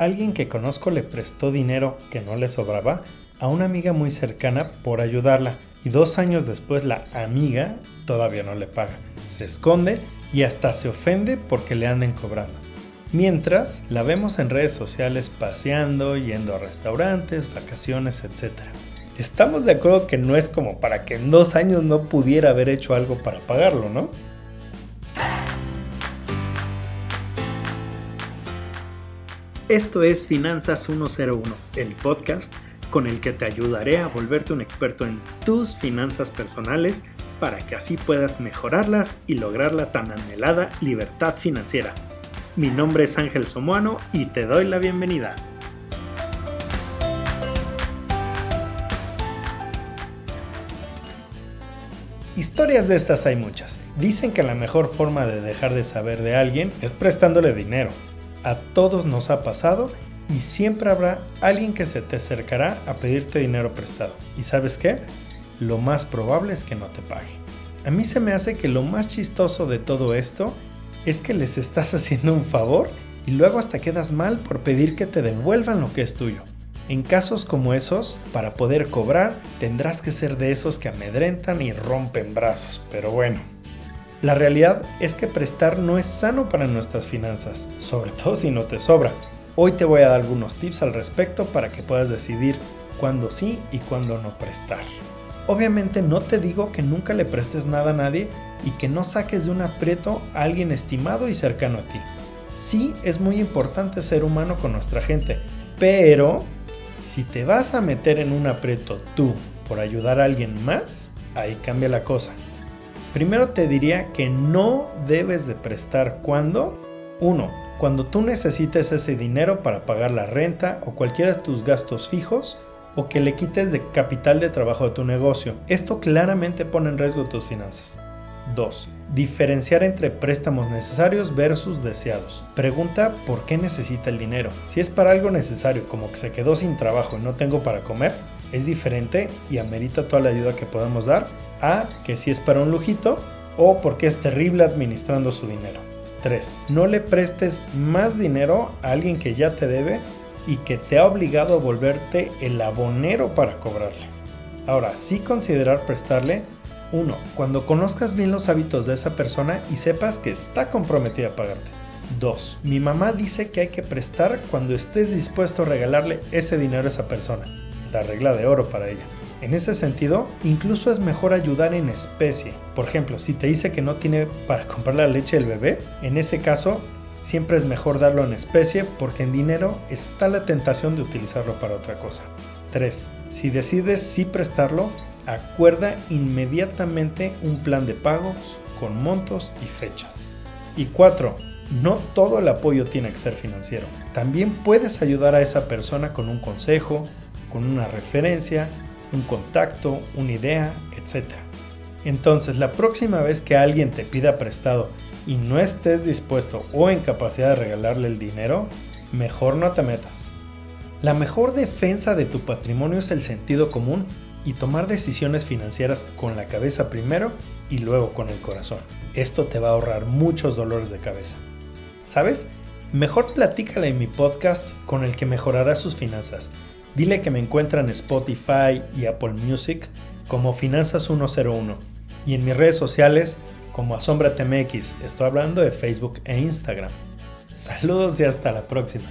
Alguien que conozco le prestó dinero que no le sobraba a una amiga muy cercana por ayudarla y dos años después la amiga todavía no le paga. Se esconde y hasta se ofende porque le anden cobrando. Mientras la vemos en redes sociales paseando, yendo a restaurantes, vacaciones, etc. Estamos de acuerdo que no es como para que en dos años no pudiera haber hecho algo para pagarlo, ¿no? Esto es Finanzas 101, el podcast con el que te ayudaré a volverte un experto en tus finanzas personales para que así puedas mejorarlas y lograr la tan anhelada libertad financiera. Mi nombre es Ángel Somoano y te doy la bienvenida. Historias de estas hay muchas. Dicen que la mejor forma de dejar de saber de alguien es prestándole dinero. A todos nos ha pasado y siempre habrá alguien que se te acercará a pedirte dinero prestado. ¿Y sabes qué? Lo más probable es que no te pague. A mí se me hace que lo más chistoso de todo esto es que les estás haciendo un favor y luego hasta quedas mal por pedir que te devuelvan lo que es tuyo. En casos como esos, para poder cobrar, tendrás que ser de esos que amedrentan y rompen brazos. Pero bueno, la realidad es que prestar no es sano para nuestras finanzas, sobre todo si no te sobra. Hoy te voy a dar algunos tips al respecto para que puedas decidir cuándo sí y cuándo no prestar. Obviamente no te digo que nunca le prestes nada a nadie y que no saques de un aprieto a alguien estimado y cercano a ti. Sí es muy importante ser humano con nuestra gente, pero si te vas a meter en un aprieto tú por ayudar a alguien más, ahí cambia la cosa. Primero te diría que no debes de prestar cuando 1. Cuando tú necesites ese dinero para pagar la renta o cualquiera de tus gastos fijos o que le quites de capital de trabajo de tu negocio. Esto claramente pone en riesgo tus finanzas. 2. Diferenciar entre préstamos necesarios versus deseados. Pregunta por qué necesita el dinero. Si es para algo necesario, como que se quedó sin trabajo y no tengo para comer, es diferente y amerita toda la ayuda que podamos dar a que si es para un lujito o porque es terrible administrando su dinero. 3. No le prestes más dinero a alguien que ya te debe y que te ha obligado a volverte el abonero para cobrarle. Ahora, sí considerar prestarle 1. Cuando conozcas bien los hábitos de esa persona y sepas que está comprometida a pagarte. 2. Mi mamá dice que hay que prestar cuando estés dispuesto a regalarle ese dinero a esa persona. La regla de oro para ella. En ese sentido, incluso es mejor ayudar en especie. Por ejemplo, si te dice que no tiene para comprar la leche del bebé, en ese caso siempre es mejor darlo en especie porque en dinero está la tentación de utilizarlo para otra cosa. 3. Si decides sí prestarlo, acuerda inmediatamente un plan de pagos con montos y fechas. Y 4. No todo el apoyo tiene que ser financiero. También puedes ayudar a esa persona con un consejo, con una referencia, un contacto, una idea, etc. Entonces, la próxima vez que alguien te pida prestado y no estés dispuesto o en capacidad de regalarle el dinero, mejor no te metas. La mejor defensa de tu patrimonio es el sentido común y tomar decisiones financieras con la cabeza primero y luego con el corazón. Esto te va a ahorrar muchos dolores de cabeza. ¿Sabes? Mejor platícala en mi podcast con el que mejorará sus finanzas. Dile que me encuentra en Spotify y Apple Music como Finanzas 101 y en mis redes sociales como AsombraTMX. Estoy hablando de Facebook e Instagram. Saludos y hasta la próxima.